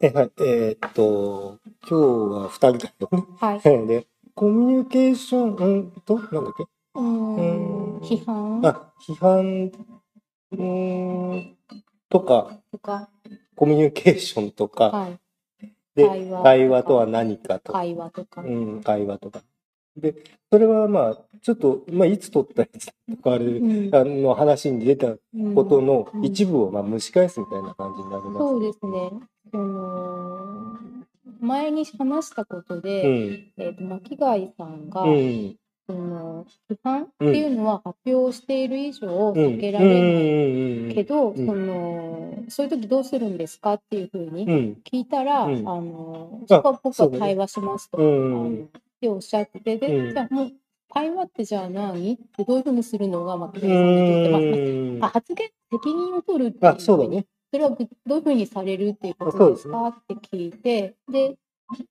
え、はい。えーっと、今日は二人だよね。はい。で、コミュニケーション、うんと、なんだっけ？うーん、批判？あ、批判、うーん、とか、とか、コミュニケーションとか、はい。で、対話とは何かとか、会話とか。うん、会話とか。で、それはまあ、ちょっと、まあ、いつ撮ったやつとか、あれ、うんあの話に出たうんことの一部をまあ蒸し返すみたいな感じになります。そうですね。その、前に話したことうで、ん。えっと、巻貝さんが、うん。その、批判っていうのは発表している以上うん。避けられないけど、うんその、そういう時どうするんですかっていうふうにうん。聞いたら、うんあの、あそこは僕は対話しますと、っておっしゃってて、で、うんじゃあもう、対話ってじゃあ何ってどういうふうにするのが巻う貝さんにとって、まあ発言責任を取るっていうあ、そうだね。それはぐどういうふうにされるっていうことですすかって聞いて、で、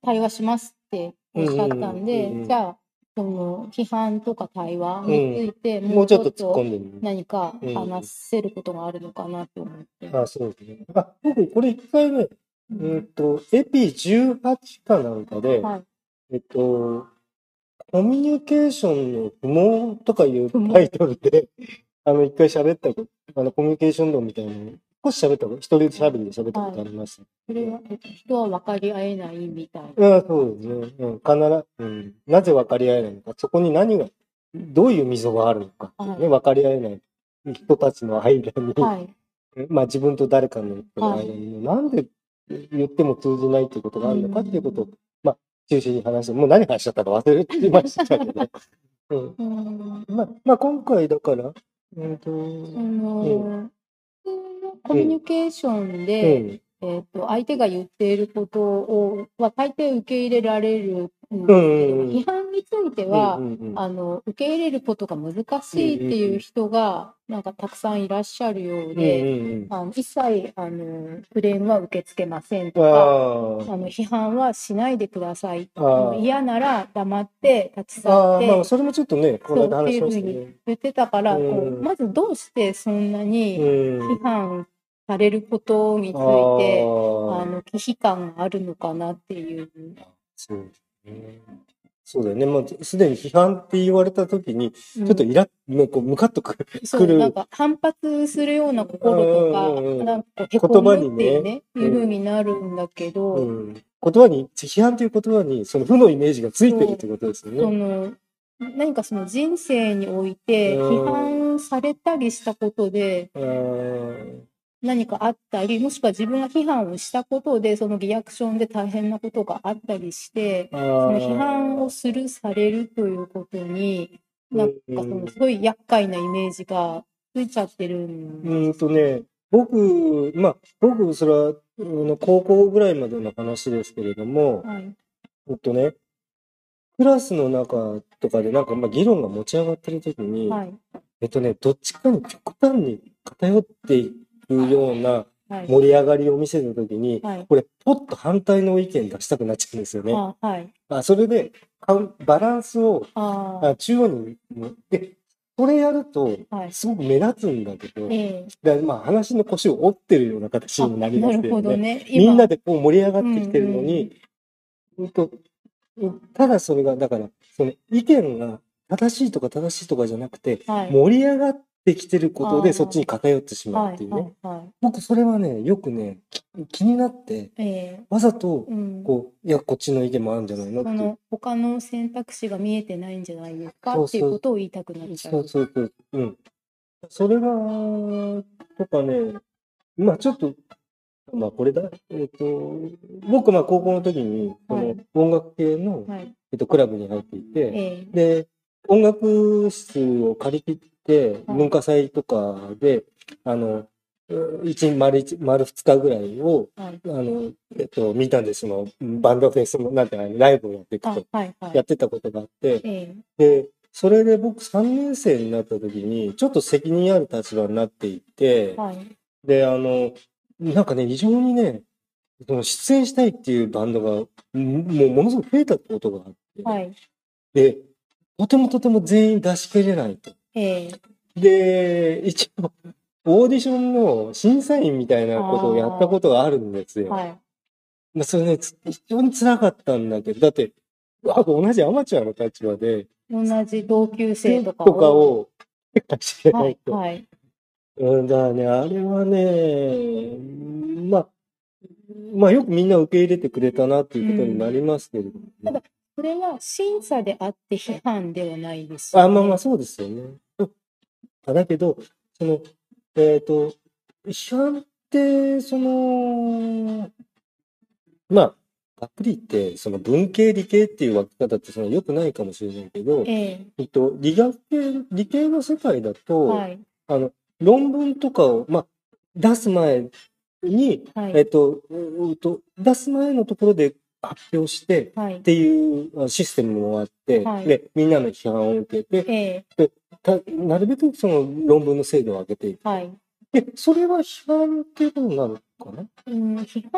対話しますっておっしゃったんでう、んじゃあ、その批判とか対話について、もうちょっと。何かうん話せることがあるのかなと思って。あ、そうですね。あ、僕、これ一回ね、うんっと、エピ18かなんかで、はい。えっと、コミュニケーションの不毛とかいうタイトルで、あの、一回喋ったあの、コミュニケーション論みたいなの、少し喋ったこと、一人で喋りで喋ったことあります？それは、えっと人は分かり合えないみたいな。ああ、そうですね。うん、必ず、うん。なぜ分かり合えないのか、そこに何が、どういう溝があるのか、はいね、分かり合えない人たちの間に、はい。まあ自分と誰かの間に、なんで言っても通じないっていうことがあるのかっていうことを、まあ中心に話して、もう何話しちゃったか忘れてましたけど、うん、うん。まあ、まあ今回だから、うんと、そうん。の、普通のコミュニケーションで、えっと、相手が言っていることを、は大抵受け入れられるんですけど、うんうんうん。批判については、うんうんうん。あの、受け入れることが難しいっていう人が、なんかたくさんいらっしゃるようで、うんうんあの一切、あの、クレームは受け付けませんうん、とか、ああの、批判はしないでください。嫌なら黙って立ち去って、まあそれもちょっとね、この間話しましたそうっていうね。言ってたから、こうん。うまずどうしてそんなうにん。批判されることについて、あの忌避感があるのかなっていう。そうですね。そうだよね。まあ、すでに批判って言われたときに、うんちょっとイラッ、ねこう、ムカッとくる。そうなんか反発するような心とか、うんうんうんなんかへこむっていう言葉にね、ねいう風になるんだけど、うん。言葉に、批判という言葉に、その負のイメージがついてるってことですよそね。の何かその人生においてうん批判されたりしたことであー何かあったりもしくは自分が批判をしたことでそのリアクションで大変なことがあったりしてあそのー。批判をするされるということになんかそうんのすごい厄介なイメージがついちゃってるんうーんとね、僕、まあ、僕、それは、高校ぐらいまでの話ですけれども、はいえっとね、クラスの中とかでなんか、まあ、議論が持ち上がってるときに、はいえっとね、どっちかに極端に偏っていくようなはい。盛り上がりを見せたときに、はい。これ、ポッと反対の意見出したくなっちゃうんですよね。あはい。あそれで、バランスを中央に、で、それやるとは、い。すごく目立つんだけど、ええ。でまあ話の腰を折ってるような形あになりますなるよね。ほどね。みんなででこう盛り上がってきてるのに、うんとうん。ただそれが、だから、その意見が正しいとか正しいとかじゃなくて、はい。盛り上がってきてることでそっちに偏ってしまうっていうね。僕それはね、よくね、き気になって、ええ。わざと、うん。こう、いや、こっちの意見もあるんじゃないのって。の他の選択肢が見えてないんじゃないですか？っていうことを言いたくなっちゃそうう。そうそう。うん。それが、とかね、まあちょっと、まあこれだ、えっ、と、僕まあ高校の時に、そのはい。音楽系の、はい。えっと、クラブに入っていて、え。で、音楽室を借り切っ文化祭とかで、あの、う一丸一、丸二日ぐらいを、えはい。あの、えっと、見たんです。その、バンドフェスの、なんていうの、ライブをやっていくあと、はいはい。やってたことがあって、えで、それで僕3年生になった時に、ちょっと責任ある立場になっていてえ、はい。で、あの、なんかね、非常にね、その出演したいっていうバンドが、んもうものすごく増えたことがあって、はい。で、とてもとても全員出し切れないと。ええで、一応、オーディションの審査員みたいなことをやったことがあるんですよ。はい。まあ、それね、つ非常に辛かったんだけど、だって、あ同じアマチュアの立場で、同じ同級生とかとかを、チェックしてなはいい、と。はい。うん、だね、あれはね、まあ、まあよくみんな受け入れてくれたなっていうことになりますけれどもね、うんそれは審査であって批判ではないですよね。あ、まあまあそうですよね。うんだけど、その、えっ、と、批判って、その、まあ、ざっくり言って、その文系理系っていう分け方ってその良くないかもしれないけど、ええっと、理学系、理系の世界だえと、はい。あの、論文とかを、まあ、出す前に、はい。えっと、うんと、出す前のところで発表して、はいっ。ていうあシステムもあって、はいで、みんなの批判を受けて、ええたなるべくその論文の精度を上げていく。はい。で、それは批判っていうことになるのかな？うん、批判、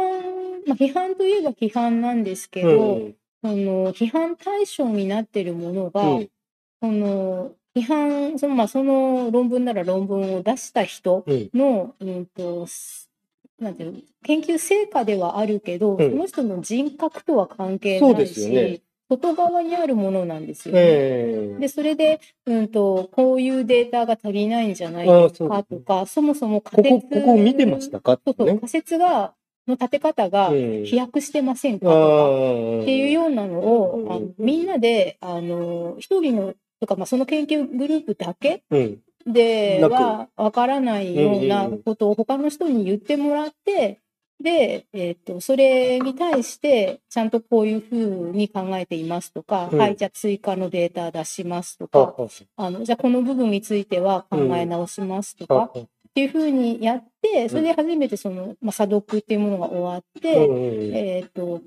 まあ、批判といえば批判なんですけど、うんその批判対象になっているものが、うんその批判その,、まあ、その論文なら論文を出した人うんの、うんとすなんていうの？研究成果ではあるけど、うん。その人の人格とは関係ないし、ね。外側にあるものなんですよね。ええ。で、それで、うんと、こういうデータが足りないんじゃないかとか、そもそもここ、仮説ここを見てましたか？ね。そうそう仮説が、の立て方がうん飛躍してませんかあとか、ー。っていうようなのを、あのうんみんなで、あの、一人の、とか、まあ、その研究グループだけうん。ではわからないようなことを他の人に言ってもらって、で、えっ、と、それに対して、ちゃんとこういうふうに考えていますとか、うん。はい、じゃあ追加のデータ出しますとあか、あ。の、じゃあこの部分については考え直しますとか、ああ。っていうふうにやって、それで初めてその、まあ、査読っていうものが終わって、うんうんえっ、と、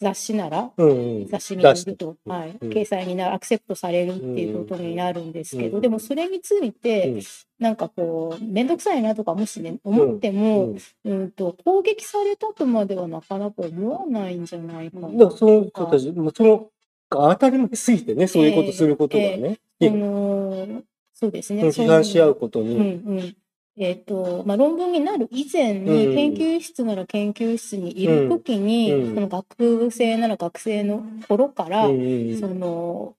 雑誌なら、うんうん雑誌に出して載ると、はい、うん掲載になる、アクセプトされるっていうことになるんですけど、うんでもそれについて、うんなんかこう、めんどくさいなとかもしね、思っても、うん、と、攻撃されたとまではなかなか思わないんじゃないかな。その人たち、その、当たり前すぎてね、そういうことすることがね。そのそうですね。批判し合うことうんに。うん。えっ、と、まあ、論文になる以前に、うん。研究室なら研究室にいるときに、うん。うん。その学生なら学生の頃から、うんうんその、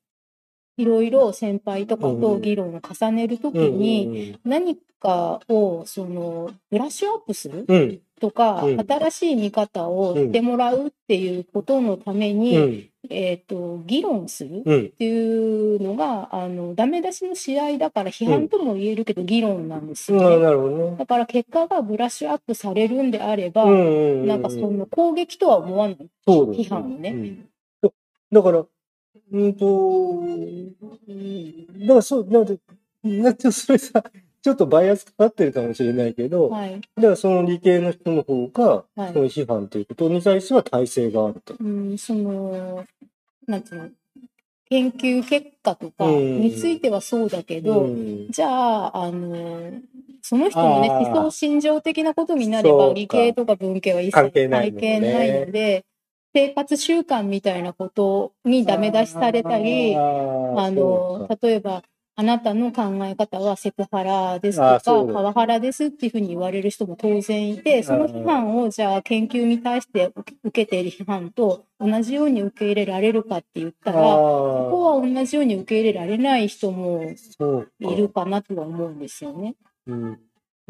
いろいろ先輩とかと議論を重ねるときに、何かを、その、ブラッシュアップするとか、うん。新しい見方をしてもらうっていうことのために、うん。えっ、と、議論するうん。っていうのが、あの、ダメ出しの試合だから批判とも言えるけど、議論なんですよね。ね。だから結果がブラッシュアップされるんであれば、うんうんうんなんかその攻撃とは思わない。そう批判をね。うん。だだから、うんと、うんだからそう、なんで、なんかそれさ、ちょっとバイアスかかってるかもしれないけど、はい。だからその理系の人の方が、はい。その批判ということに対しては体制があると。うん、その、なんていうの、研究結果とかうん。についてはそうだけど、うん。じゃあ、あの、その人のね、思想心情的なことになれば、理系とか文系は一切関係ないので、生活習慣みたいなことにダメ出しされたり、あの、例えば、あなたの考え方はセクハラですとか、パワハラですっていうふうに言われる人も当然いて、その批判をじゃあ研究に対して受け受けている批判と同じように受け入れられるかって言ったら、ここは同じように受け入れられない人もいるかなとは思うんですよね。うん。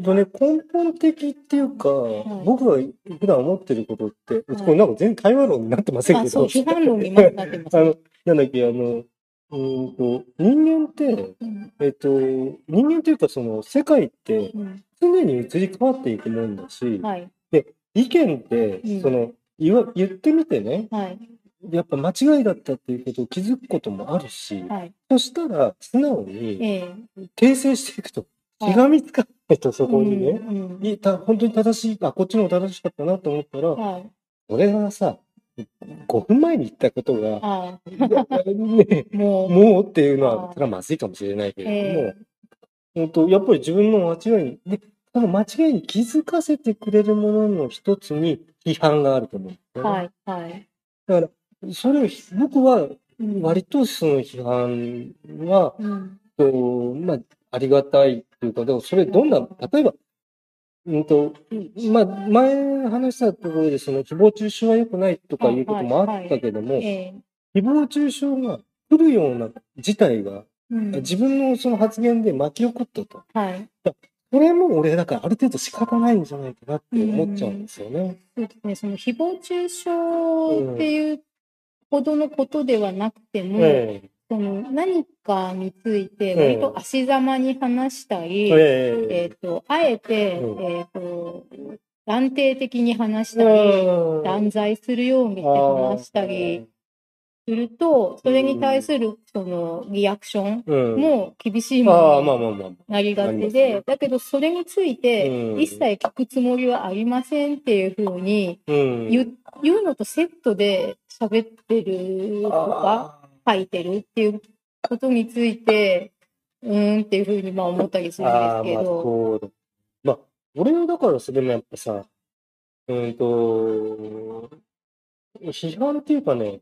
とね、根本的っていうか、い。僕が普段思ってることって、い。これなんか全然対話論になってませんけあ、ど、そう、批判論になってますあね。の、なんだっけ、あの、うーんと、人間って、うん。えっと、人間というかその世界ってうん常に移り変わっていくもんだし、はい、意見ってうん、その、言わ、言ってみてね、はい、やっぱ間違いだったっていうことを気づくこともあるし、はい。そしたら素直にええ。訂正していくと。はい。気が見つかないとそこにね、うんうんいた本当に正しい、あ、こっちの方が正しかったなと思ったら、はい。俺がさ、5分前に言ったことが、あね、あ、もう、もうっていうのあは、それはまずいかもしれないけれども、え本当やっぱり自分の間違いに、で、その間違いに気づかせてくれるものの一つに批判があると思うんですよね。はい、はい。だから、それを僕はうん割とその批判は、うん、こうまあ、ありがたいというか、でもそれどんな、例えば、うんと、まあ、前話したところで、その誹謗中傷は良くないとかいうこともあったけども、え誹謗中傷が来るような事態が、えうん自分のその発言で巻き起こったと。はい。これも俺、だからある程度仕方ないんじゃないかなって思っちゃうんですよね。そうですね、その誹謗中傷っていうほどのことではなくても、えその何かについてええ。割と足ざまに話したえり、ええ。っ、と、あえて、うん。えっ、と、断定的に話しえたり、うん。断罪するようにして話したりすると、それに対するそのリアクションうん、も厳しいものに。なりがちで、ね。だけどそれについてうん。一切聞くつもりはありませんっていうふうにうん。言言うのとセットで喋ってるとかあ書いてるっていうことについて、うーんっていうふうにまあ思ったりするんですけど、そう。だ。まあ、俺はだからそれもやっぱさ、うんと、批判っていうかね、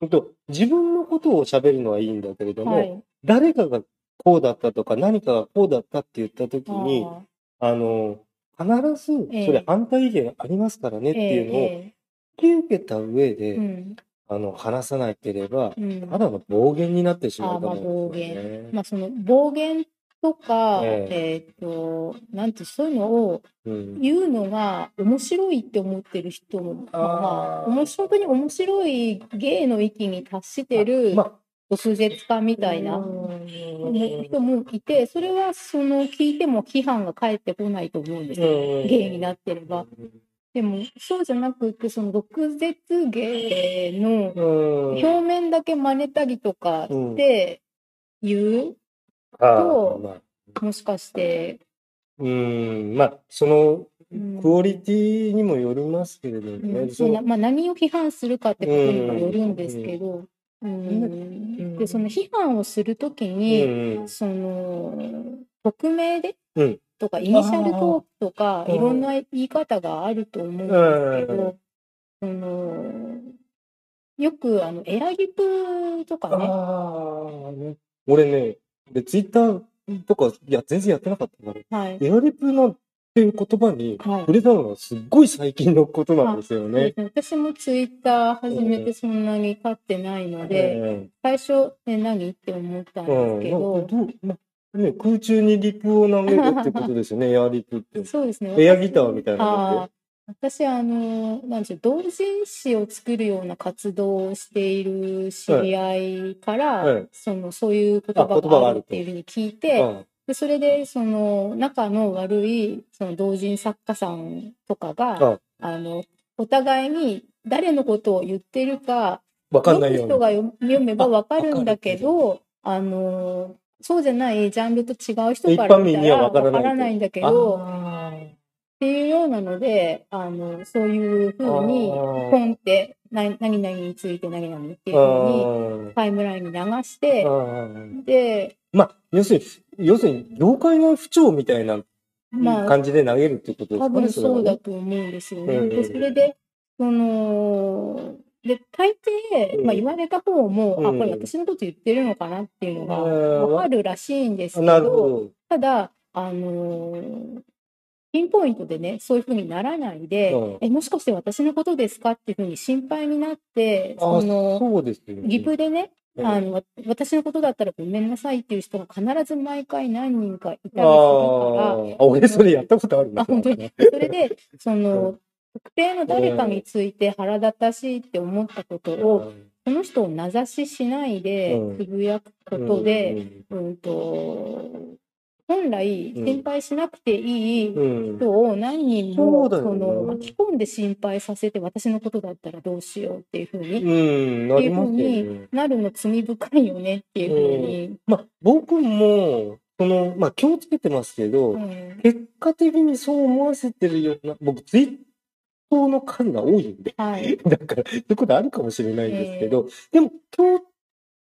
うんと、自分のことを喋るのはいいんだけれども、はい。誰かがこうだったとか何かがこうだったって言った時あに、ー。あの、必ずええ。それ反対意見ありますからねっていうのをえ引き受けた上で、えうんあの、話さなければ、うん。ただの暴言になってしまうかもあーまあ暴しれないね。まあ、その暴言とか、ええ。っ、と、なんてそういうのをうん。言うのが面白いって思ってる人も、まあおもし本当に面白い芸の域に達してるまあ、毒舌家みたいなうん。人もいて、それはその聞いても批判が返ってこないと思うんですよ。芸になってれば。でも、そうじゃなくって、その毒舌芸のうん。表面だけ真似たりとかうんって言う、あとーまあ。もしかして、うん、まあ、そのうん。クオリティにもよりますけれどね。ん。そうなまあ、何を批判するかってことにもよるんですけど、うん。ん。でその批判をするときうに、ん。その匿名で、うんとかイニシャルトークとかうん。いろんな言い方があると思うんですけうど、そのよくあのエアリプとかね。俺ね、で、ツイッターとか、いや、全然やってなかったから、はい、エアリプなんていう言葉にはい。触れたのはすっごい最近のことなんですよね。で。すね。私もツイッター始めてそんなに経ってないので、うん。最初、ね、何って思ったんうん、ですけどね、空中にリプを投げるってことですよね、エアリプって。そうですね。エアギターみたいな私、あの、なんでしょう、同人誌を作るような活動をしている知り合いから、はい。その、そういう言葉ががああるっていうふうに聞いて、うん。でそれで、その、仲の悪い、その、同人作家さんとかが、ああの、お互いに誰のことを言ってるか、わかんないように。人が読読めばわかるんだけど、あの、そうじゃないジャンルと違う人から見たらわからないとわからないんだけど、あっていうようなので、あの、そういうふうに、ポンって、な何々について何々っていうふうに、タイムラインに流して、ー。で、まあ、要するに、要するに、業界の不調みたいなまあ、感じで投げるってことですかね。多分そうだれと思うんですよね。うん。で、それで、その、で、大抵、うんまあ言われた方も、あ、うんこれ私のこと言ってるのかなっていうのがうんわかるらしいんですけど、ど。ただ、あのーピンポイントでね、そういうふうにならないで、うんえ、もしかして私のことですかっていうふうに心配になって、あその、そうですよね。リプでね、うんあの、わ私のことだったらごめんなさいっていう人が必ず毎回何人かいたりするあから、ーあ、俺それやったことあるな。あ、本当に？それで、その、特定の誰かについて腹立たしいって思ったことを、その人を名指ししないでうん。つぶやくことで、うんと、本来うん。心配しなくていい。人を何人そもその巻き込んで心配させて私のことだったらどうしようっていうふうに、っていうね。なるの罪深いよねっていうふうに、まあ、僕も、その、まあ、気をつけてますけど、うん。結果的にそう思わせてるような、僕、ツイッターの数が多いんで、はい。だから、そういうことあるかもしれないんですけど、でも、今日、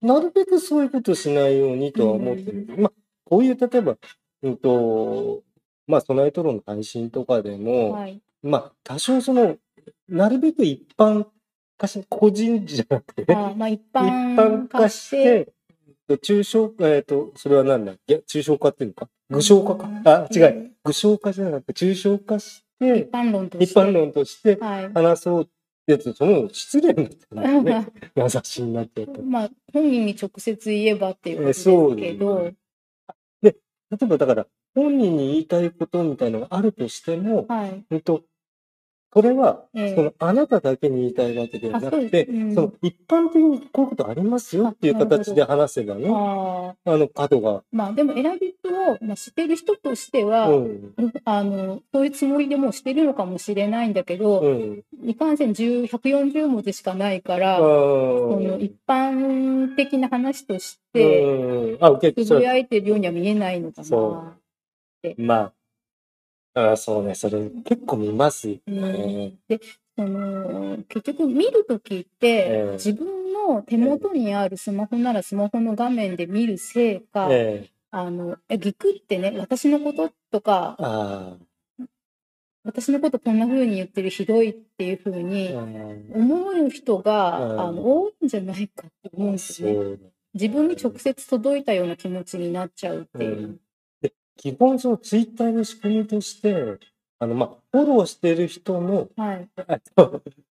なるべくそういうことしないようにとは思ってる。まあ、こういう、例えば、うんと、まあ、ソナイトロの配信とかでも、はい。まあ、多少その、なるべく一般化し、個人じゃなくて、あまあ一一般般化して、抽象、えっ、と、それは何だいや、抽象化っていうのか？具象化か？あ、違う。具象化じゃなくて、抽象化し一て、般論として。一般論としてはい。話そうってやつ、その失礼になってね。名指しになっちゃった。まあ、本人に直接言えばっていうことですけど、例えばだから、本人に言いたいことみたいのがあるとしても、はい。えっと、それは、ええ。そのあなただけに言いたいわけではなくて、あその一般的にこういうことありますよっていう形で話せばね、あの角が、まあでも選びを、まあ、知ってる人としては、うん、あの、そういうつもりでもうしてるのかもしれないんだけど、うん、いかんせん10 140文字しかないから、あそーの一般的な話として、つぶやいてるようには見えないのかそな。まあ、あそうね、それ結構見ますようねん。で、その、結局見るときって、ええ自分の手元にあるスマホならスマホの画面で見るせいか、ええあの、えギクってね、私のこととか、あ私のことこんな風に言ってるひどいっていう風にあ、思う人が、うんあの多いんじゃないかって思うんですそよね。う。自分に直接届いたような気持ちになっちゃうっていう。うんで基本、そのツイッターの仕組みとして、あの、まあ、フォローしてる人のはい。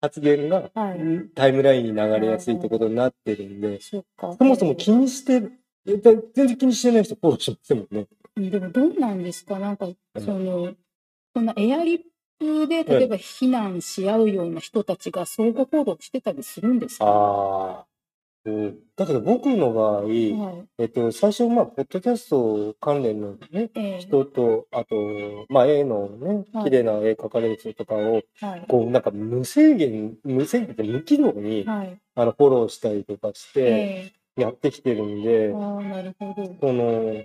発言がはい。タイムラインに流れやすいってことになってるんで、そっか。そもそも気にしてる、え全然気にしてない人フォローしませんもんね。うんでもどうなんですか？なんか、その、そんなエアリップで、例えば非難し合うような人たちが相互フォローしてたりするんですか？ああ。うん、だけど僕の場合、はい。えっと、最初、まあ、ポッドキャスト関連のね、ええ人と、あと、まあ、絵のね、はい綺麗な絵描かれる人とかを、はい。こう、なんか無制限、無制限って無機能に、はい。あの、フォローしたりとかして、えやってきてるんえで、ああ、なるほど。その、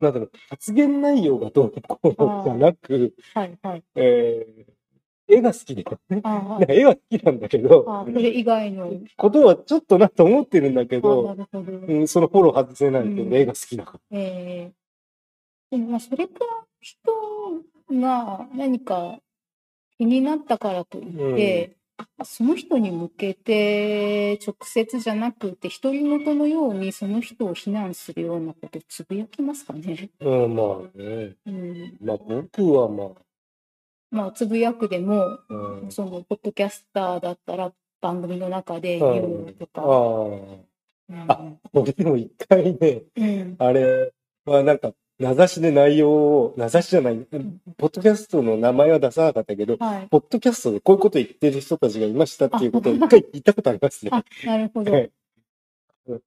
なんだろう、発言内容がどうのこうのじゃなく、はい。はい。えー、絵が好きで、絵は好きなんだけど、それ以外の。ことはちょっとなと思ってるんだけど。うん、そのフォロー外せないけど、うん絵が好きだかええでもまあそれから人が何か気になったからといって、その人に向けて直接じゃなくて独り言のようにその人を非難するようなことつぶやきますかね。ら。うん、まあね。うん、まあ僕はまあ、まあつぶやくでもうん、そのポッドキャスターだったら番組の中で言うとあか。あ、あ俺でも一回ね、うん。あれはなんか、名指しで内容を、名指しじゃない、ポッドキャストの名前は出さなかったけど、はい。ポッドキャストでこういうこと言ってる人たちがいましたっていうことを一回言ったことありますね。あ、なるほど。はい。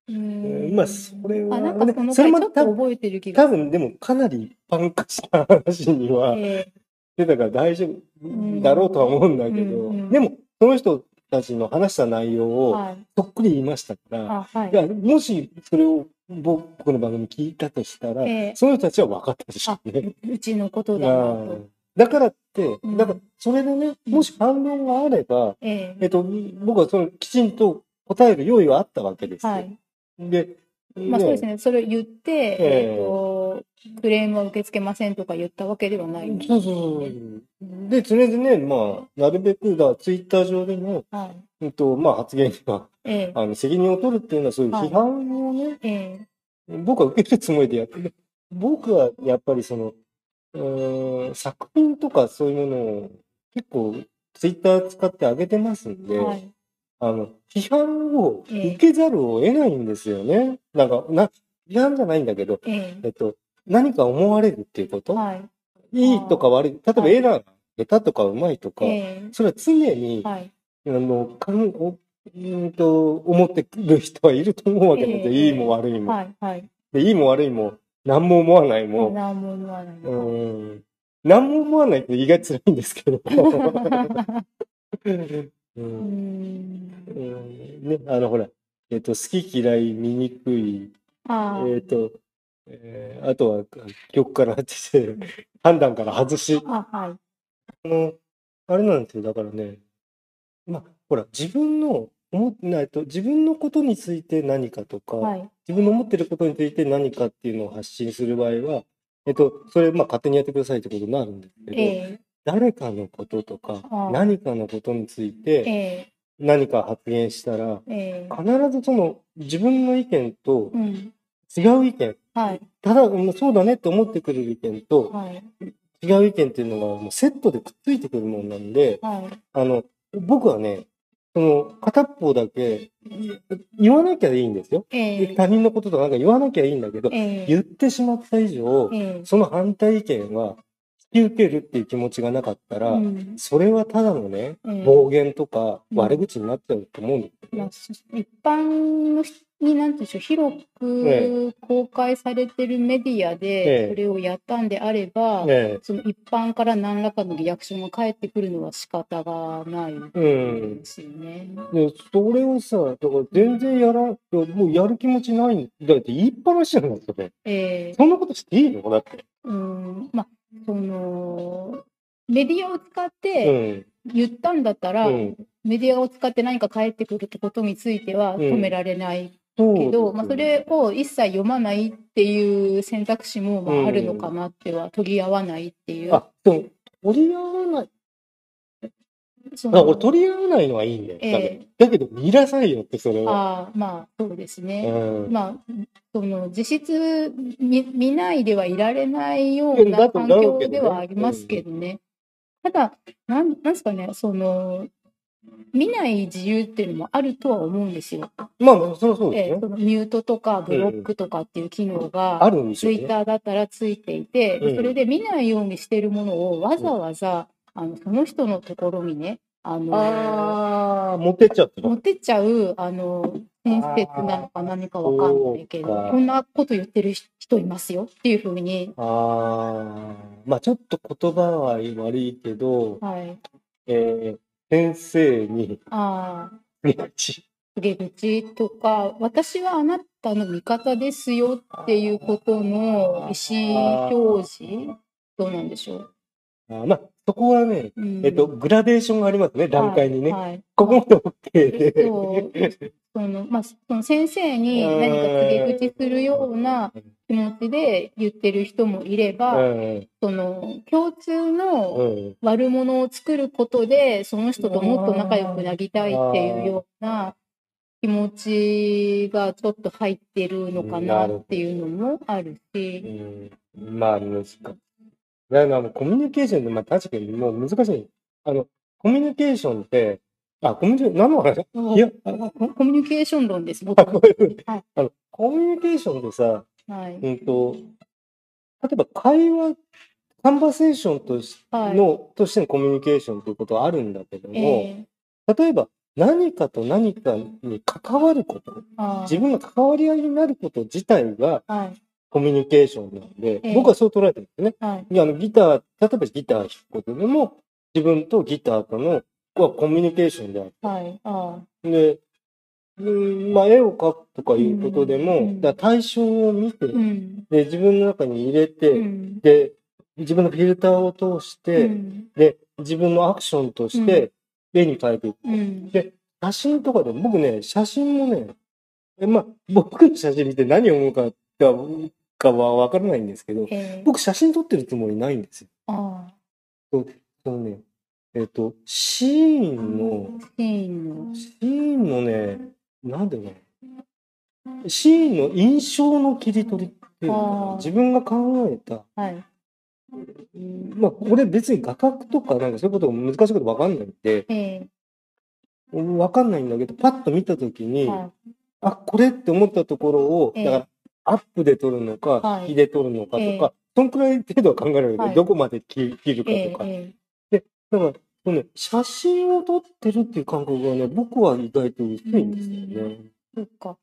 うん。まあ、それは、あ、なんかその回ちょっと覚えてる気が多分でもかなり一般化した話にはえ出たから大丈夫だろうとは思うんだけど、でも、その人たちの話した内容ーをはい。そっくり言いましたから、あ、はいもしそれを僕の番組聞いたとしたら、ええその人たちは分かったでしょあ、うね。ううちのことだなあとー。だからって、うんだからそれでね、もし反論があれば、ええっと、僕はそのきちんと答える用意はあったわけですよ。はい。で、まあそうですね。それを言って、えええっと、クレームは受け付けませんとか言ったわけではない。そうそうそう。で、常々ね、まあ、なるべくだ、ツイッター上でも、はい。うんと、まあ、発言には、ええあの、責任を取るっていうのは、そういう批判をね、ええ僕は受けるつもりでやってる。僕は、やっぱりその、うーん、作品とかそういうものを、結構、ツイッター使ってあげてますんで、はい。あの、批判をええ受けざるを得ないんですよね。なんか、な、批判じゃないんだけど、ええっと、何か思われるっていうこと、えはい。いいとか悪い、例えばはいエラーが下手とかうまいとか、えそれは常にえ、はい。あの、かん、おうんと、思ってくる人はいると思うわけなんですよ。ええいいも悪いも。はい。はい。で、いいも悪いも、何も思わないも、何も思わない。うん、何も思わないって意外と辛いんですけど。ううんん。うんね、あの、ほら、えっと、好き嫌い、醜い、あえっと、えーあとは、曲から外て、判断から外し、あ、はい。あの、あれなんですよ。だからね、まあ、ほら、自分の思ってないと、自分のことについて何かとか、はい。自分の思ってることについて何かっていうのを発信する場合は、えっと、それ、まあ、勝手にやってくださいってことになるんですけど、ええ誰かのこととか何かのことについえてえ何か発言したら、ええ必ずその自分の意見とうん。違う意見、はい。ただ、うんそうだねって思ってくれる意見と、はい。違う意見っていうのがもうセットでくっついてくるもんなんで、はい。あの、僕はね、その、片っぽだけ、い言わなきゃいいんですよ。ええ他人のこととかなんか言わなきゃいいんだけど、ええ言ってしまった以上、ええその反対意見は引き受けるっていう気持ちがなかったら、うんそれはただのね、ええ暴言とかうん悪口になっちゃうと思うんですよね。まあ、そ一般の人になんていうんでしょう広えく公開されてるメディアええでそれをやったんであれば、えその一般から何らかのリアクションが返ってくるのは仕方がないで。すよね。で、それをさ、だから全然やら、もうやる気持ちないんだって言いっぱなしじゃないですかね。ええそんなことしていいの？だって。うんまあそのメディアを使っうてん。言ったんだったら、うん。メディアを使って何か返ってくるってことについてはうん止められないけど、まあ、それを一切読まないっていう選択肢もまうんああるのかなっては、取り合わないっていう。あ、でも、取り合わない。そあ、俺取り合わないのはいいんだよ。ええだけど見なさいよって、それは。あーまあそうですうね。ん。まあその実質見見ないではいられないような環境ではありますけどね。ただなんなんですかねその見ない自由っていうのもあるとは思うんですよ。まあ、そそうですね。ええそのミュートとかブロックとかっていう機能が。ツイッターだったらついていて、うんそれで見ないようにしてるものをわざわざ、あのその人のところにね、あのああ、持ってっちゃってた。持ってっちゃうあの親切なのか何かわかんないけど、こんなこと言ってる人いますよっていうふうに、ああ、まあちょっと言葉は悪いけど、はい、えー先生に、あ告げ口。とか、私はあなたの味方ですよっていうことの意思表示、どうなんでしょう？あーまあ、そこはね、うん。えっと、グラデーションがありますね、段階にね。はい。はいここまで。OK で。そのまあ、その先生に何か告げ口するような気持ちで言ってる人もいれば、うん。その共通うのん。悪者を作ることでその人ともっと仲良くなりたいっていうような気持ちがちょっと入ってるのかなっていうのもあるうし、ん。まあ、難しい。だからコミュニケーションって、まあ確かにもう難しい。あの、コミュニケーションって、あ、コミュニケーション、何の話？いや、あココミュニケーション論です、僕はい。あの、コミュニケーションでさ、はい。うんと、例えば会話、カンバセーションとしはい。の、としてのコミュニケーションということはあるんだけども、え例えば何かと何かに関わること、ーあー自分が関わり合いになること自体がはいコミュニケーションなんで、ええ。僕はそう捉えてるんですね。はい。あのギター、例えばギター弾くことでも、自分とギターとのはコミュニケーションである。はい。あで、うんまあ、絵を描くとかいうことでも、うんだ対象を見て、ーうん。で、自分の中に入れて、うん。で、自分のフィルターを通して、うん。で、自分のアクションとして、絵に変えていく。うん。で、写真とかでも、僕ね、写真もね、えまあ、僕の写真見て何を思うかかかはわからないんですけど、えー僕写真撮ってるつもりないんですよ。あそのね、えっ、と、シーーンの、シーンの。シーンのね、なんでね、シーンの印象の切り取りっていうのかあーな自分が考えた、はい。まあ、これ別に画角とかなんかそういうことが難しいことわかんないんで、えわかんないんだけど、パッと見たときに、ーはあ、これって思ったところを、ええ。だから、アップで撮るのか、はい。引きで撮るのかとか、ええ。そんくらい程度は考えられるけど、はい。どこまで切切るかとか。ーだから、ね、写真を撮ってるっていう感覚がね、僕は意外と薄いんですよね。そっか。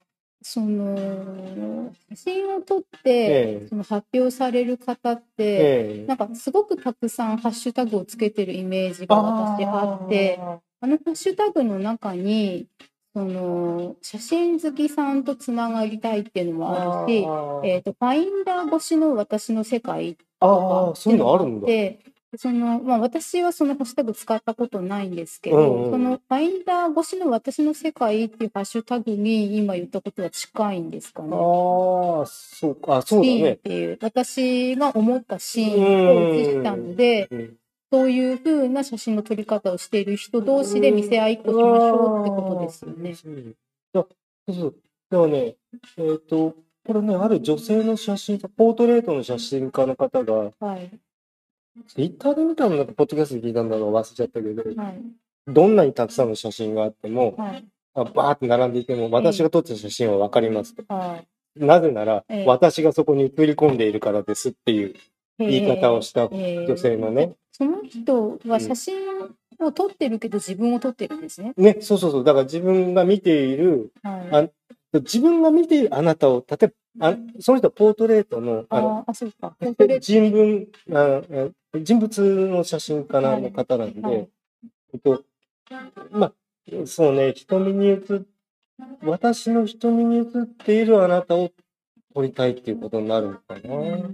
その写真を撮って、ええ。その発表される方って、ええ。なんかすごくたくさんハッシュタグをつけてるイメージが私あってああのハッシュタグの中にその写真好きさんとつながりたいっていうのもあるし、えー、とファインダー越しの私の世界あとかあ、そういうのあるんだ。でそのまあ、私はそのハッシュタグ使ったことないんですけど、うんうんそのファインダー越しの私の世界っていうハッシュタグに今言ったことは近いんですかね。ああ、そうか、あそうだシーンっね。ていう私が思ったシーンを写したので、うんそういう風な写真の撮り方をしている人同士で見せ合いっこしましょうってことですよね。そうそう。だからね、えっ、と、これね、ある女性の写真家、ポートレートの写真家の方が、はい。ツイッターで見たのだか、ポッドキャストで聞いたんだか忘れちゃったけど、はい。どんなにたくさんの写真があっても、はい。あバーって並んでいても、私が撮った写真はわかりますと。はい。なぜなら、ええ私がそこに映り込んでいるからですっていう言い方をしたえー女性のね。その人は写真を撮ってるけど自分を撮ってるんですね。ね、そうそうそう。だから自分が見ている、はい。あ自分が見ているあなたを、例えば、あその人はポートレートの、あの、ああ、そうか。人文ああ人物の写真家の方なんで、はいえっと、まあ、そうね、瞳に映っ、私の瞳に映っているあなたを撮りたいっていうことになるのかな。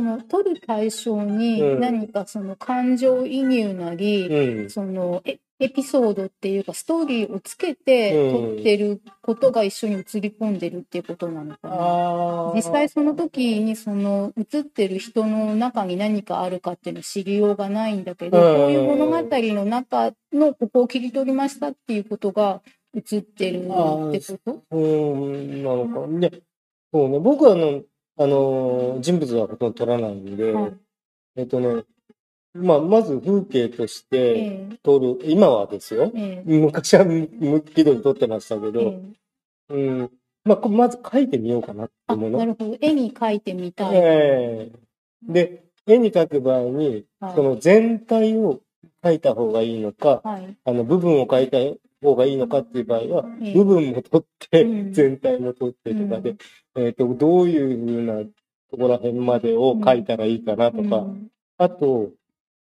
うんその撮る対象にうん。何かその感情移入なり、うん。そのエエピソードっていうかストーリーをつけてうん。撮ってることが一緒に映り込んでるっていうことなのかな。あ実際その時にその映ってる人の中に何かあるかっていうのを知りようがないんだけど、うん。こういう物語の中のここを切り取りましたっていうことが映ってるってこと？うー。ん、なのか。で、そうね、僕はあの、あの、人物はほとんど撮らないんで、はい。えっとね、まあ、まず風景としてえ撮る、今はですよ。ええ。昔はむむきどに撮ってましたけど、ええ。えうん。まあ、こまず描いてみようかなってもの。なるほど。絵に描いてみたい。ええ。で、絵に描く場合に、はい。その全体を描いた方がいいのか、はい。あの部分を描いた方がいいのかっていう場合は、ええ部分も撮って、うん。全体も撮ってとかで、えっ、と、どういうふうなところら辺までを描いたらいいかなとか、うん。あと、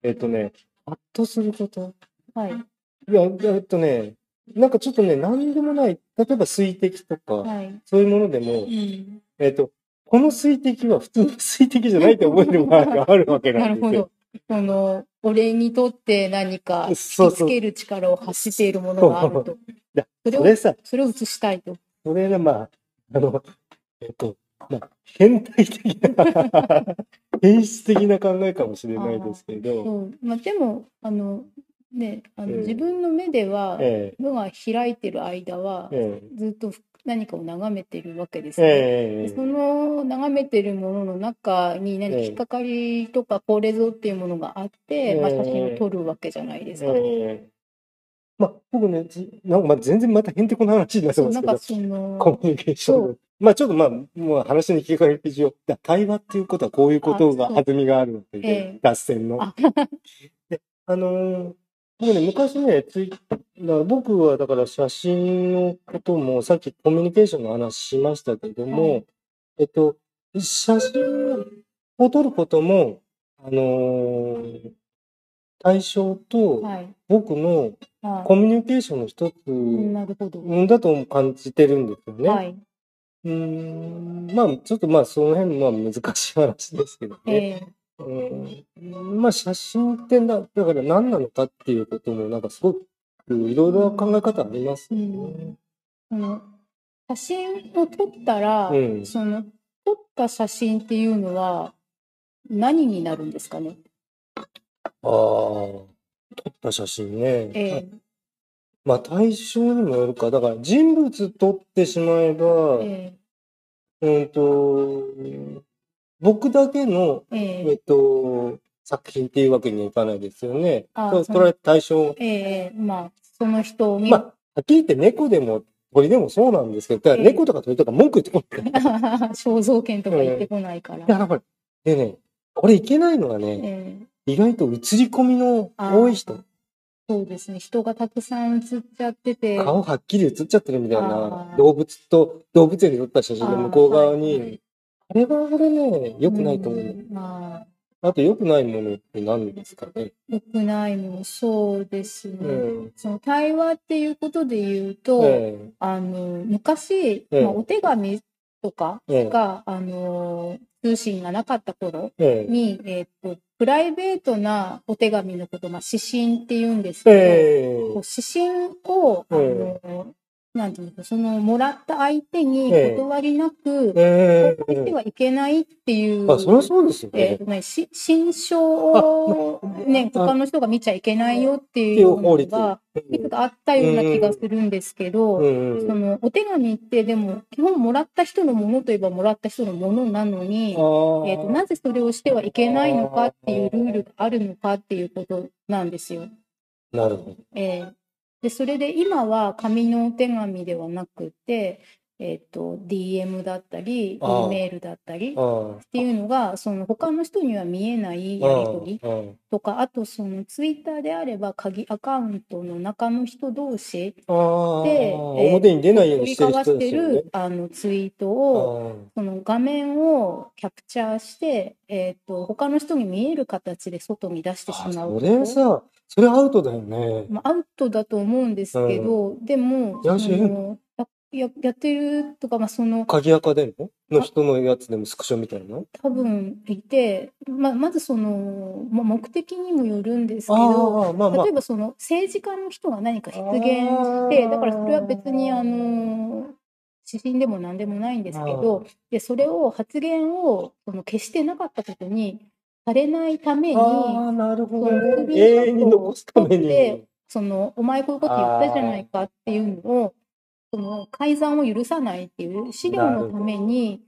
えっ、とね、パッとすること。はい。いや、えっとね、なんかちょっとね、なんでもない、例えば水滴とか、はい。そういうものでもう、ん。えっ、と、この水滴は普通の水滴じゃないと思える場合があるわけなですよ。その、俺にとって何か引きつける力を発しているものがあると。やそれをそそれを映したいと。それがまあ、あの、えっと、まあ、変態的な、変質的な考えかもしれないですけど、まあ、でも、あの、ね、あのええ自分の目では、え目が開いてる間はえ、え。ずっと何かを眺めてるわけですえね。ええでその眺めてるものの中に何か引っかかりとかこれぞっていうものがあって、ええまあ、写真を撮るわけじゃないですか。ええまあ、僕ね、じなんかまあ全然またへんてこな話になってますけどそのコミュニケーションの。まあちょっとまあ、もう話に聞かれてしよう。だ対話っていうことはこういうことが弾みがあるわけで、ええ脱線の。あで、あのー僕ね、昔ね、ツイ僕はだから写真のことも、さっきコミュニケーションの話しましたけども、はいえっと、写真を撮ることも、あのー対象とはい。僕のあコミュニケーションの一つ。だと感じてるんですよね。はい。うーんまあ、ちょっとまあ、その辺は難しい話ですけどね。えうんまあ、写真ってな、だから何なのかっていうことも、なんかすごくいろいろ考え方ありますよね。その写真を撮ったら、うんその撮った写真っていうのは何になるんですかね？ああ、撮った写真ね。ええまあ、対象にもよるか。だから、人物撮ってしまえば、えうんと、僕だけの、えええっえと、作品っていうわけにはいかないですよね。あそのそれは対象。ええまあその人を見まあ、はっきり言って猫でも鳥でもそうなんですけど、だからええ猫とか鳥とか文句言ってこない。肖像権とか言ってこないから。いや、だから、でね、これいけないのはね、ええ意外と映り込みの多い人、そうですね。人がたくさん写っちゃってて。顔はっきり映っちゃってるみたいあなー動物と動物園で撮った写真の向こう側に、あれはこれね、良くないと思う。んまああと良くないものって何ですかね？良くないもの、そうですね。うん。その対話っていうことで言うと、えあの昔、ええ。まあ、お手紙とかええ。が、あの通信がなかった頃ええ。に、えっとプライベートなお手紙のこと、まあ、指針って言うんですけど、ええ。こう指針を、あのなんていうのその、もらった相手にええ断りなく、え公開してはいけないっていう、あ、そりゃそうですよねえっ。とね、し新書をね、あ他の人が見ちゃいけないよっていいう。のが、いくつかあったような気がするんですけど、そのお手紙ってでも基本もらった人のものといえばもらった人のものなのに、えー、となぜそれをしてはいけないのかっていうルールがあるのかっていうことなんですよ。なるほど。えーでそれで今は紙のお手紙ではなくて、えー、と DM だったり E メールだったりっあ。ていうのがその他の人には見えないやり取りあとかあとそのツイッターであれば鍵アカウントの中の人同士で表に出ないようにしてる。あのツイートをその画面をキャプチャーして、えー、と他の人に見える形で外に出してしあまうそれさ、それアウトだよね。まあ、アウトだと思うんですけど、でもいややややってるとか、まあ、その鍵垢でもの人のやつでもスクショみたいな。多分いて、まあ、まずその、まあ、目的にもよるんですけどまあまあ例え。ばその政治家の人が何か出現してだからそれは別にあの指針でも何でもないんですけどでそれを発言をその消してなかったことにされないためにああ、なるほどね。永遠に残すために。そのお前こういうこと言ったじゃないかっていうのをその改ざんを許さないっていう資料のために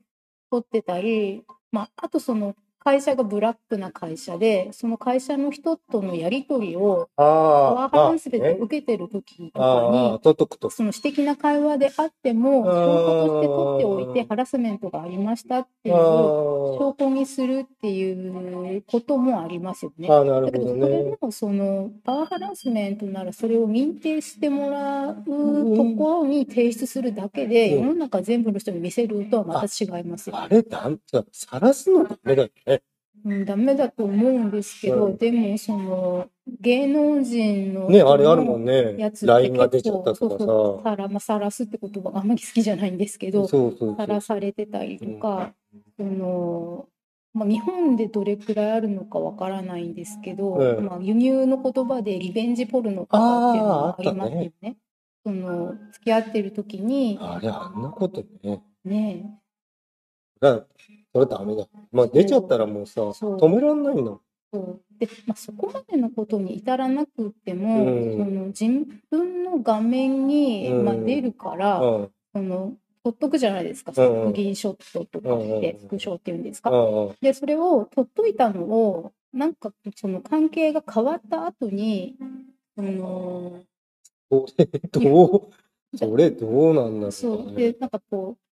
撮ってたり、まあ、あとその会社がブラックな会社でその会社の人とのやり取りをパワあーハラスメント受けてる時とかに。その私的な会話であっても証拠として取っておいてハラスメントがありましたっていうあ証拠にするっていうこともありますよね。あ、なるだけほどどそれね。もそのパワーハラスメントならそれを認定してもらうところに提出するだけでうん世の中全部の人に見せるとはまた違いますよ。あれだ、さらすのダメだよね。うん、ダメだと思うんですけど、うんでもその芸能人のね、あれあるもんねや。つ LINE が出ちゃったとかさ。さらまあさらすって言葉があんまり好きじゃないんですけど。さらされてたりとか、そのまあ、日本でどれくらいあるのかわからないんですけど、うんまあ、輸入の言葉でリベンジポルノとかっていうのがありますよね。その付き合ってる時にあれ、あんなことね。ねだそれダメだ。まあ出ちゃったらもうさ、止めらんないんだ。そうで、まあ、そこまでのことに至らなくっても、うんその自分の画面に、うんまあ、出るから、うん。その撮っとくじゃないですか、うんスクリーンショットとかって、うんスクショっていうんですか。うん。で、それを撮っといたのを、なんかその関係が変わった後に、その、それ、どう、それどうなんだろそう、うで、ね。なんかこう、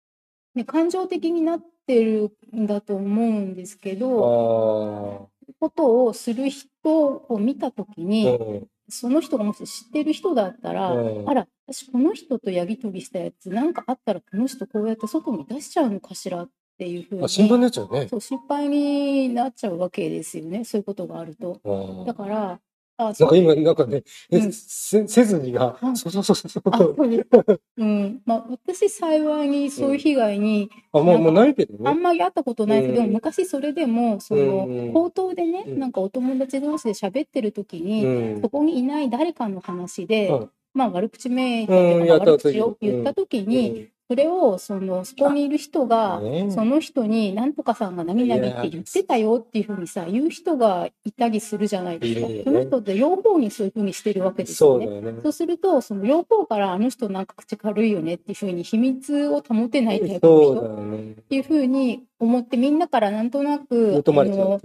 ね、感情的になってるんだと思うんですけど、あことをする人を見たときあ。に、うん。その人がもし知ってる人だったら、うんあら、私この人とやり取りしたやつ、なんかあったらこの人こうやって外に出しちゃうのかしらっていうふうに、あ、心配になっちゃうね。そう心配になっちゃうわけですよね、そういうことがあると。だから、なんか今、なんかね、えうん。せ背筋がう、ん。そうそうそうそう。う。ん、まあ、私幸いにそういう被害にあ、もう、もうないけどね。あんまり会ったことないけど、うん。昔それでも、そのうん、口頭でね、うん。なんかお友達同士で喋ってる時に、うん。そ。こにいない誰かの話で、うん。まあ悪口めいたうんとかやった時悪口を言った時に、それをそのそこにいる人が、ねその人に何とかさんが何々って言ってたよっていうふうにさ言う人がいたりするじゃないですか。その人って両方にそういうふうにしてるわけですよね。そうだよね。そうすると、その両方からあの人なんか口軽いよねっていうふうに秘密を保てないタイプの人。っていうふうに思ってみんなからなんとなくあの。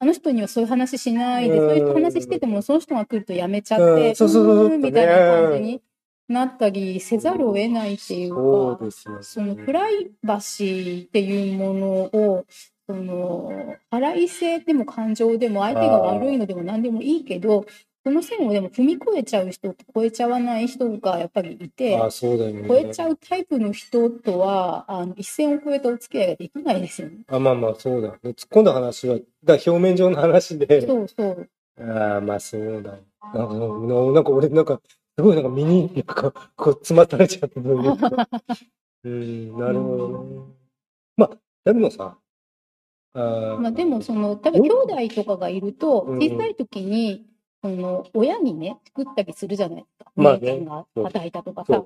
あの人にはそういう話しないで、うんそういう話しててもその人が来るとやめちゃっうんて、そうみたいな感じになったりせざるを得ないっていうか、そうですよ。そのプライバシーっていうものを、その腹いせでも感情でも相手が悪いのでも何でもいいけど、その線をでも踏み越えちゃう人と越えちゃわない人がやっぱりいて、あ、そうだよね。超えちゃうタイプの人とはあの一線を越えたお付き合いができないですよね。あ、まあまあ、そうだ。突っ込んだ話は、だ表面上の話で、そうそう。ああ、まあそうだ。なんか、なんか俺、なんか、すごいなんか身に、なんか、こう、詰まったれちゃってる うん、なるほどね。まあ、でもさ、あーまあ、でもその多分兄弟とかがいるとうん。小さい時にその親にね作ったりするじゃない？ですか。まあねが叩いたとかさ。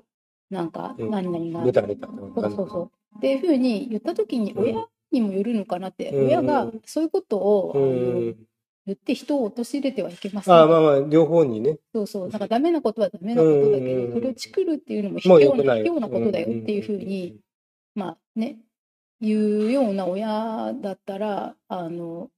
なんか、うん。何々が、ぐたぐたとそうそう。そう。っていうふうに言った時に、うん。親にもよるのかなって、うん。親がそういうことを。言って人を陥れてはいけません。ああ、まあまあ、両方にね。そうそう。なんかダメなことはダメなことだけうんど、それをチクるっていうのも卑怯。な卑怯なことだよっていうふうに、まあね、言うような親だったら、あの、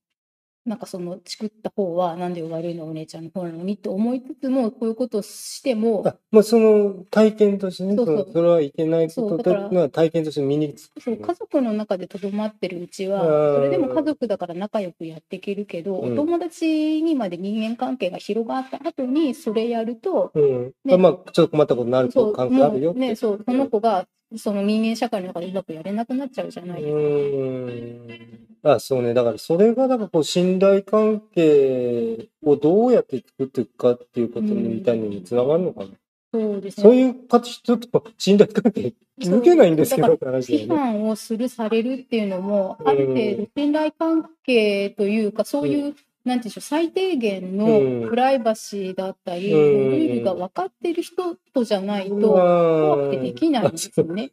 なんかそのチクった方はなんで悪いのお姉ちゃんの方なのにって思いつつも、こういうことをしても、あ、まあ、その体験としてね、そうそうそれはいけないこととそうだか体験として身につく。そう家族の中でとどまってるうちは、うんそれでも家族だから仲良くやっていけるけど、うんお友達にまで人間関係が広がった後にそれやると、うん。ねまあ、ちょっと困ったことになると関係あるよね、そう、その子がその人間社会の中でうまくやれなくなっちゃうじゃうないですか。あ、そうね。だから、それが、なんかこう、信頼関係をどうやって作っていくかっていうことみたいにつながるのかな。そうですね。そういう形、ちょっと信頼関係続けないんですけど批。判をするされるっていうのも、ある程度信頼関係というか、そういう、なんていうんでしょう、最低限うんのプライバシーだったり、うんルールが分かってる人とじゃないと、怖怖くてできないんですよね。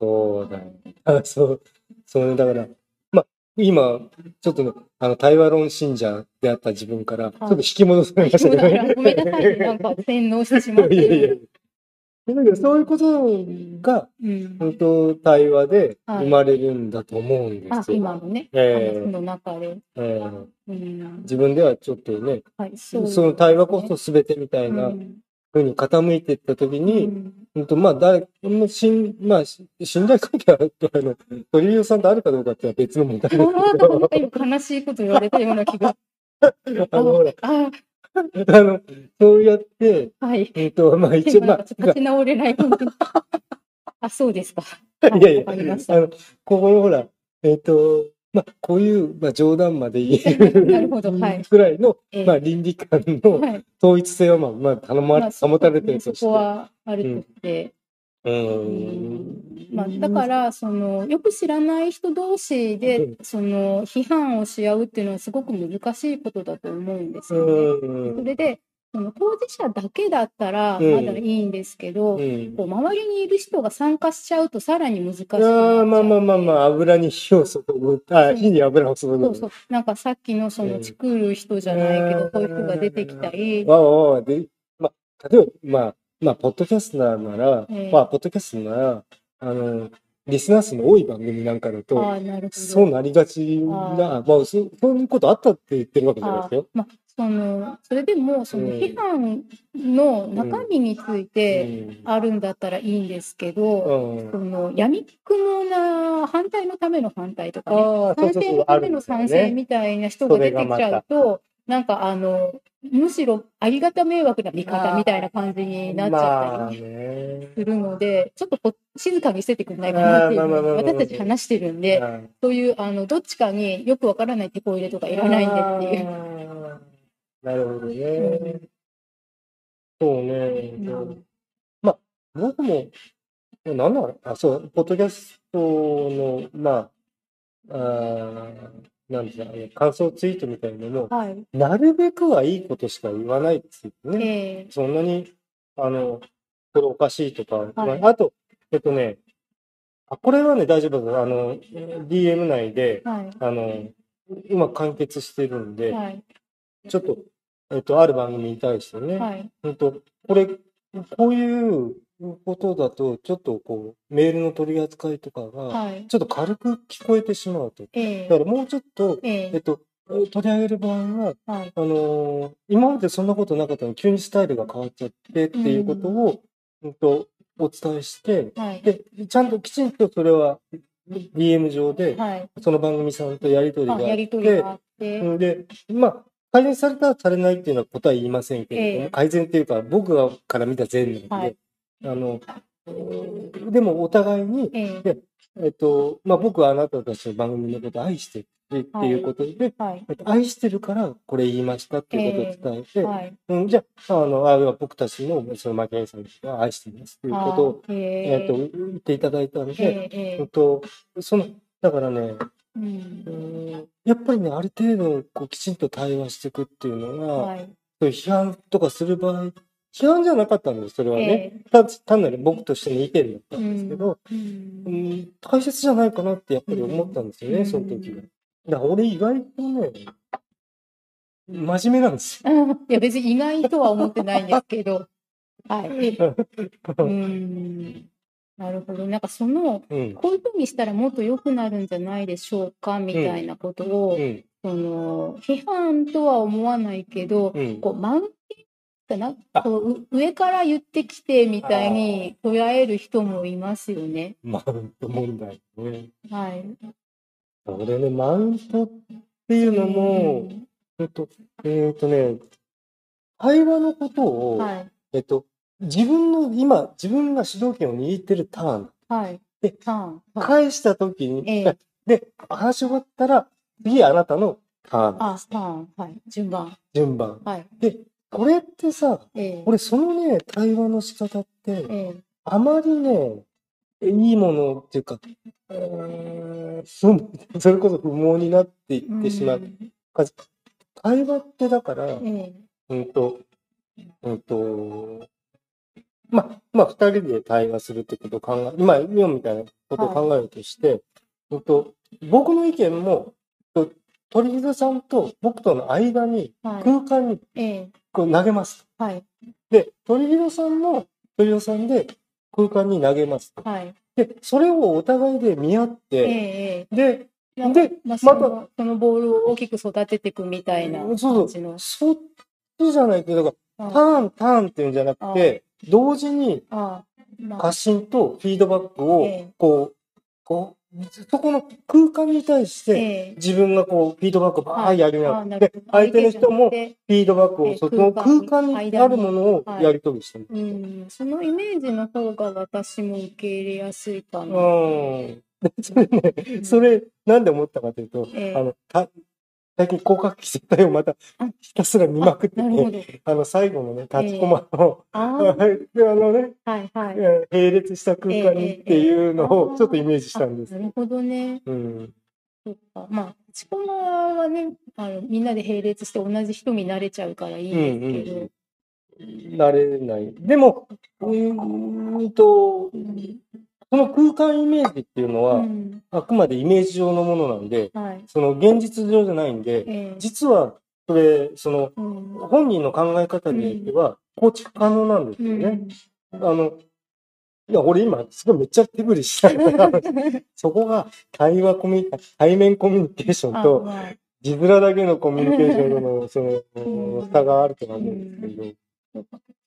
そうだよ。あ、そう。そうね。だから、まあ、今、ちょっとね、あの、対話論信者であった自分から、ちょっと引き戻されましたけどだからごめんなさいね、なんか洗脳してしまっ いやいやいやて。だけどそういうことが、うん、本当対話ではい。生まれるんだと思うんであすよ。今のね、ええ。話の中で。ええ。うん。自分ではちょっとね、はい、そそうの対話こそ全てみたいなうん。風に傾いていったときうに、ん。本当まあ、誰、もしん、まあ、し信頼関係は、あの、鳥居さんとあるかどうかっていうのは別の問題ですあーけど、悲しいこと言われたような気が。あの、ほら、あ あの、そうやって、はい。えっと、まあ一応、まあ、立ち直れない。あ、そうですか。いやいやわかりまし、たあの、ここのほら、えっと、まあ、こういう、まあ、冗談まで言える なるほどはいぐらいの、ええまあ、倫理観のはい。統一性は、まあ、まあ、頼ま、まあ保たれてるとして。そこはあるとして。まあ、だからそのよく知らない人同士うでんその批判をし合うっていうのはすごく難しいことだと思うんですよね。うん。それでその当事者だけだったらうんまだいいんですけど、うん。こう周りにいる人が参加しちゃうとさらに難しくなっちあまあまあまあまあ、油に火を注ぐ。あ、火に油を注ぐ。そうそうなんかさっきのその作る人じゃないけど、こういう人が出てきたり、まあ、例えば、まあ、まあ、ポッドキャスターなら、ええまあ、ポッドキャストなら、あの、リスナー数の多い番組なんかだと。そうなりがちな、あまあ、そそういうことあったって言ってるわけじゃないですよ。まあ、そのそれでもそのうん批判の中身についてあるんだったらいいんですけど、うん。うんその闇雲な反対のための反対とかね賛成のための賛成ね。みたいな人が出てきちゃうと、なんかあのむしろありがた迷惑な見方みたいな感じになっちゃったまありね。するので、ちょっとこ静かにしててくれないかなっていう私たち話してるんで、はいそういうあのどっちかによくわからないテこ入れとかいらないんでっていう。なるほどね。そうね。うんまあ、僕も、なんだろう、あ、そう、ポッドキャストの、まあ、あーなんですか、感想ツイートみたいなのも、はい。なるべくはいいことしか言わないですよね。えそんなに、あの、これおかしいとか、はいまああと、えっとね、あ、これはね、大丈夫です。あの、DM 内で、ーはい。あの、うまく完結してるんで、はい。ちょっと、えっと、ある番組に対してね、はい。うんと、これ、こういうことだと、ちょっとこう、メールの取り扱いとかが、はい。ちょっと軽く聞こえてしまうと。えだからもうちょっと、ええっと、取り上げる場合は、はい。あのー今までそんなことなかったのに、急にスタイルが変わっちゃってっていうことを、うんと、お伝えして、はい。で、ちゃんときちんとそれは DM 上で、はい。その番組さんとやり取りがあ、あって、やりとりがあって。うんで、まあ、改善されたされないっていうのは答え言いませんけれども、ええ改善っていうか、僕がから見た善なので、はいあの、うん。でもお互いに、ええ。えっと、まあ僕はあなたたちの番組のことを愛してるってい。うことで、愛してるからこれ言いましたっていうことを伝えて、はい。うん、じゃあ、あの、あ僕たちの、その、マキアイさんが愛していますっていうことを、え。っと、言っていただいたので、と、その、だからね、うん。うんやっぱりね、ある程度、こう、きちんと対話していくっていうのが、批判とかする場合批判じゃなかったんです、それはね。えた単なる僕としての意見だったんですけど、えうんうん、大切じゃないかなってやっぱり思ったんですよね、うんその時は。だから俺意外とね、真面目なんですいや、別に意外とは思ってないんですけど。はい。うん。なるほど。なんかその、うん。こういうふうにしたらもっと良くなるんじゃないでしょうかみたいなことを、うん。その批判とは思わないけど、うん。こうマウンティンかなあこうう上から言ってきてみたいに捉える人もいますよね。マウント問題ね。はい。俺ね、マウントっていうのも、えっと、えっとね、会話のことを、はい。えっと、自分の今、自分が主導権を握ってるターン、はい。でターン。はい。返した時に、ええで、話し終わったら、次あなたのターン、あ、ターン。はい。順番。順番。はい。で、これってさ、ええ。俺そのね、対話の仕方って、ええ。あまりね、いいものっていうか、うーんそそれこそ不毛になっていってしまう。ん。会話ってだから、ええ。うんと、うんと、まあ、まあ、二人で対話するってことを考え、まあ、今みたいなことを考えるとして、うんと、僕の意見も、と鳥膝さんと僕との間に、はい。空間にええこう投げます。はい。で、鳥広さんも鳥広さんで空間に投げます。はい。で、それをお互いで見合っええて、ええで、でまたのそのボールを大きく育てていくみたいなそうそう感じの。そっちじゃないけど、だからタあーン、ターンっていうんじゃなくて、同時にあ、まあ発信とフィードバックをええ、こう、こう、そこの空間に対して、ええ。自分がこう、フィードバックをバーッやりながら、で相手の人もフィードバックを、ええその空間にあるものをはい。やり取りしてる。う。ん、そのイメージの方が私も受け入れやすいかな。う。ん。で それね、それ、なんで思ったかというと、ええ。あの、た最近広角機動隊をまたあひたすら見まくってて、ど。あの、最後のね、立ちコマの、あ であのね、あ、はいはい。えー並列した空間にっていうのをちょっとイメージしたんですな。るほどね。うん。そっか。まあ、チコマはね、あのみんなで並列して同じ人になれちゃうからいいんですけど。なれない。でも、うーんと、うんその空間イメージっていうのは、うん。あくまでイメージ上のものなんで、はい。その現実上じゃないんで、ええ。実は、それ、その、うん。本人の考え方によっては、構築可能なんですうよね。ん。あの、いや、俺今、すごいめっちゃ手振りしたから、そこが対話コミ対面コミュニケーションあと、まあ字面だけのコミュニケーションとの、その、うん。差があるとは思うんですけど。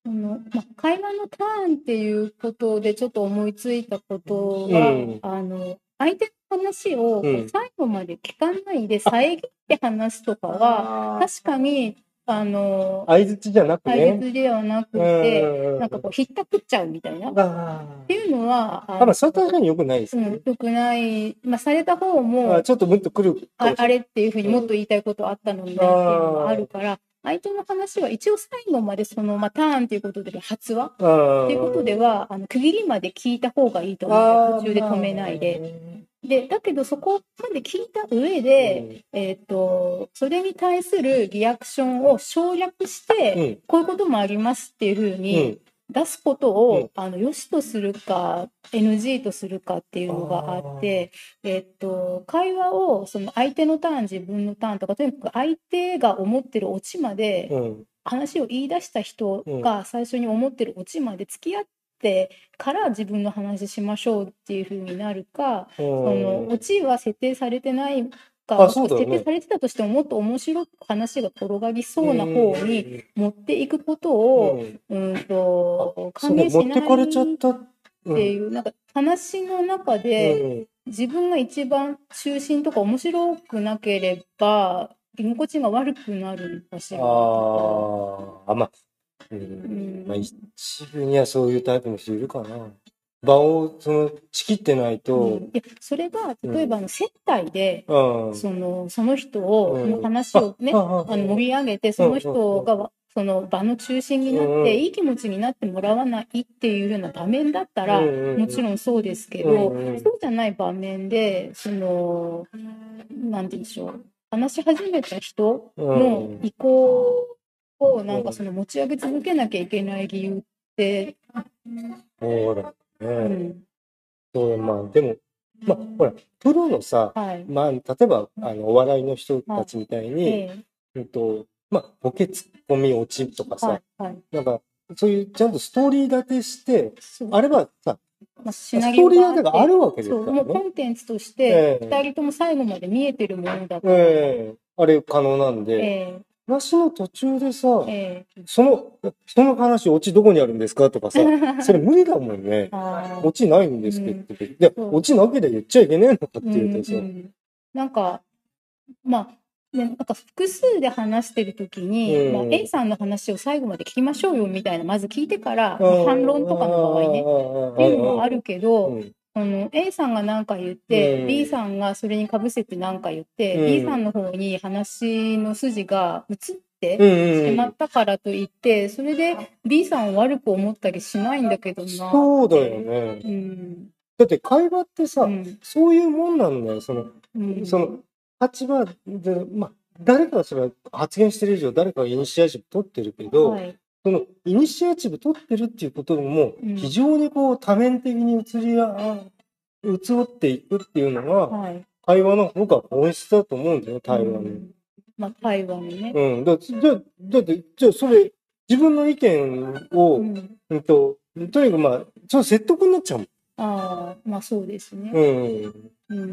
そのまあ、会話のターンっていうことでちょっと思いついたことは、うんあの相手の話をうん最後まで聞かないで遮って話すとかは、確かにあの相づちじゃなく対ね。決ではなくうて、んなんかこうひったくっちゃうみたいな。っあていうのは、ああ。まあ、それは確かに良くないですねうん、。よくない、まあ、された方もあちょっともっと来る。ああれっていうふうにもっと言いたいことあったのになっていうのがあるから、相手の話は一応最後までその、まあ、ターンっていうことで発話あっていうことでは、あの区切りまで聞いた方がいいと思う途中で止めないで。で、だけどそこまで聞いた上で、えっ、と、それに対するリアクションを省略して、うん。こういうこともありますっていうふううにん。出すことを、うん。あの、良しとするか、NG とするかっていうのがあって、えっと、会話を、その相手のターン、自分のターンとか、とにかく相手が思ってるオチまで、うん。話を言い出した人が最初に思ってるオチまで付き合ってから自分の話しましょうっていう風になるか、そそのオチは設定されてないか、あそうだよね。設定されてたとしてももっと面白く話が転がりそうな方に持っていくことを、うん、と歓迎しない持っていう、なんか話の中で自分が一番中心とか面白くなければ居心地が悪くなるのかしうん、ら。ああ、まあ、ううんん、まあ、一部にはそういうタイプの人いるかな。場を、その、仕切ってないとうん、いやそれが例えばあの接待で、うん。そのその人を、うん。の話をね、あの盛り上げてその人が、その場の中心になって、うんいい気持ちになってもらわないっていうような場面だったら、もちん。ろんそうですけど、そうじゃない場面でそのなんて言うんでしょう話し始めた人の意向をなんかその持ち上げ続けなきゃいけない理由って、そうだうそう、まあ、でも、まあ、ほら、プロのさ、はい。まあ、例えば、あの、お笑いの人たちみたいに、えうんと、まあ、ボケツッコミ落ちとかさ、えはい、はい。なんか、そういうちゃんとストーリー立てして、そう。あればさ、まあ、スシナトーリーリオがあってがあるわけですそう、もうコからね。ンテンツとしええ。て、二人とも最後まで見えてるものだから、ええ。あれ可能なんで、え話の途中でさ、ええ。その、その話、オチどこにあるんですかとかさ、え それ無理だもんね。オチないんですけど、で、そう。オチなければ言っちゃいけねえのかっていうとさ、うんうんなんか、まあ、ね、なんか複数で話してる時に、うん。まあ、A さんの話を最後まで聞きましょうよみたいな、まず聞いてから、反論とかの場合ね、っていうのもあるけど、うんあの A さんが何か言って、うん B さんがそれにかぶせて何か言って、うん B さんの方に話の筋が移ってしまったからといって、それで B さんを悪く思ったりしないんだけどな。そうだよね。うん。だって会話ってさ、うん。そういうもんなんだよ。その、うん。その、立場で、まあ、誰かがそれは発言してる以上、誰かがイニシアチブ取ってるけど、はい。そのイニシアチブ取ってるっていうこともうん、非常にこう多面的に移りあ、移っていくっていうのが、はい。会話の僕は本質だと思うんだよ、対話の。うんまあ、対話のね。うん。だじゃあ、だって、じゃあそれ、自分の意見を、ううん、ん。と、とにかくまあ、ちょっと説得になっちゃうああ、まあそうですね。うん。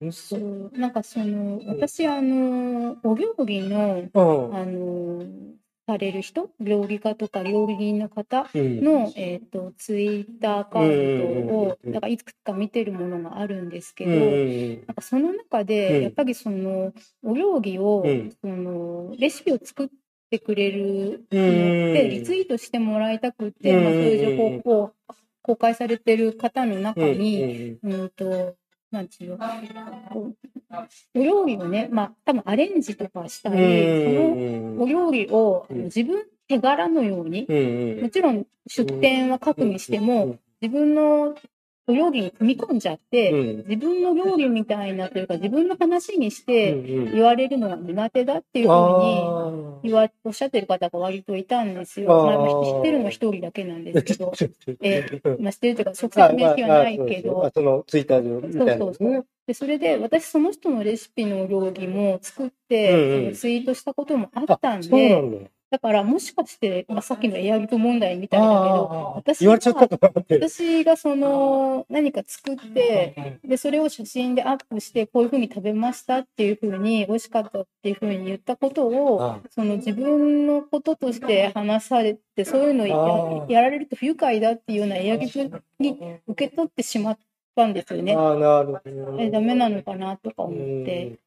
うん。そそうう。なんかその、私、あの、お料理の、うん。あの、される人、料理家とか料理人の方うん。の、えっ、と、ツイッターアカウントを、かいくつか見てるものがあるんですけど、うんうんなんかその中うん。で、やっぱりその、お料理を、うん。その、レシピを作ってくれるって、リツイートしてもらいたくて、まあ、そういう情報を公開されてる方の中に、うんと、なんちゅうお料理をね、まあ、多分アレンジとかしたり、そのお料理をうん。自分手柄のように、うんもちろん出店は書くにしても、自分のお料理に組み込んじゃって、自分の料理みたいなというか、自分の話にして言われるのが苦手だっていうふうに言わおっしゃってる方が割といたんですよ。まあ、まあ知ってるのは一人だけなんですけど、えうんまあ、知ってると。いうか、直接面識はないけど、あそのツイッター上みたいな。そうそうそでそれで私その人のレシピの料理も作って、うんうん。ツイートしたこともあったんそうなでんだからもしかして、まあ、さっきのエアギブ問題みたいだけど私言われちゃったかなって。私がその何か作ってでそれを写真でアップしてこういうふうに食べましたっていうふうに美味しかったっていうふうに言ったことをあその自分のこととして話されてそういうのあやられると不愉快だっていうようなエアギブに受け取ってしまったんですよね。あー、なるほど。えダメなのかなとか思っうんて。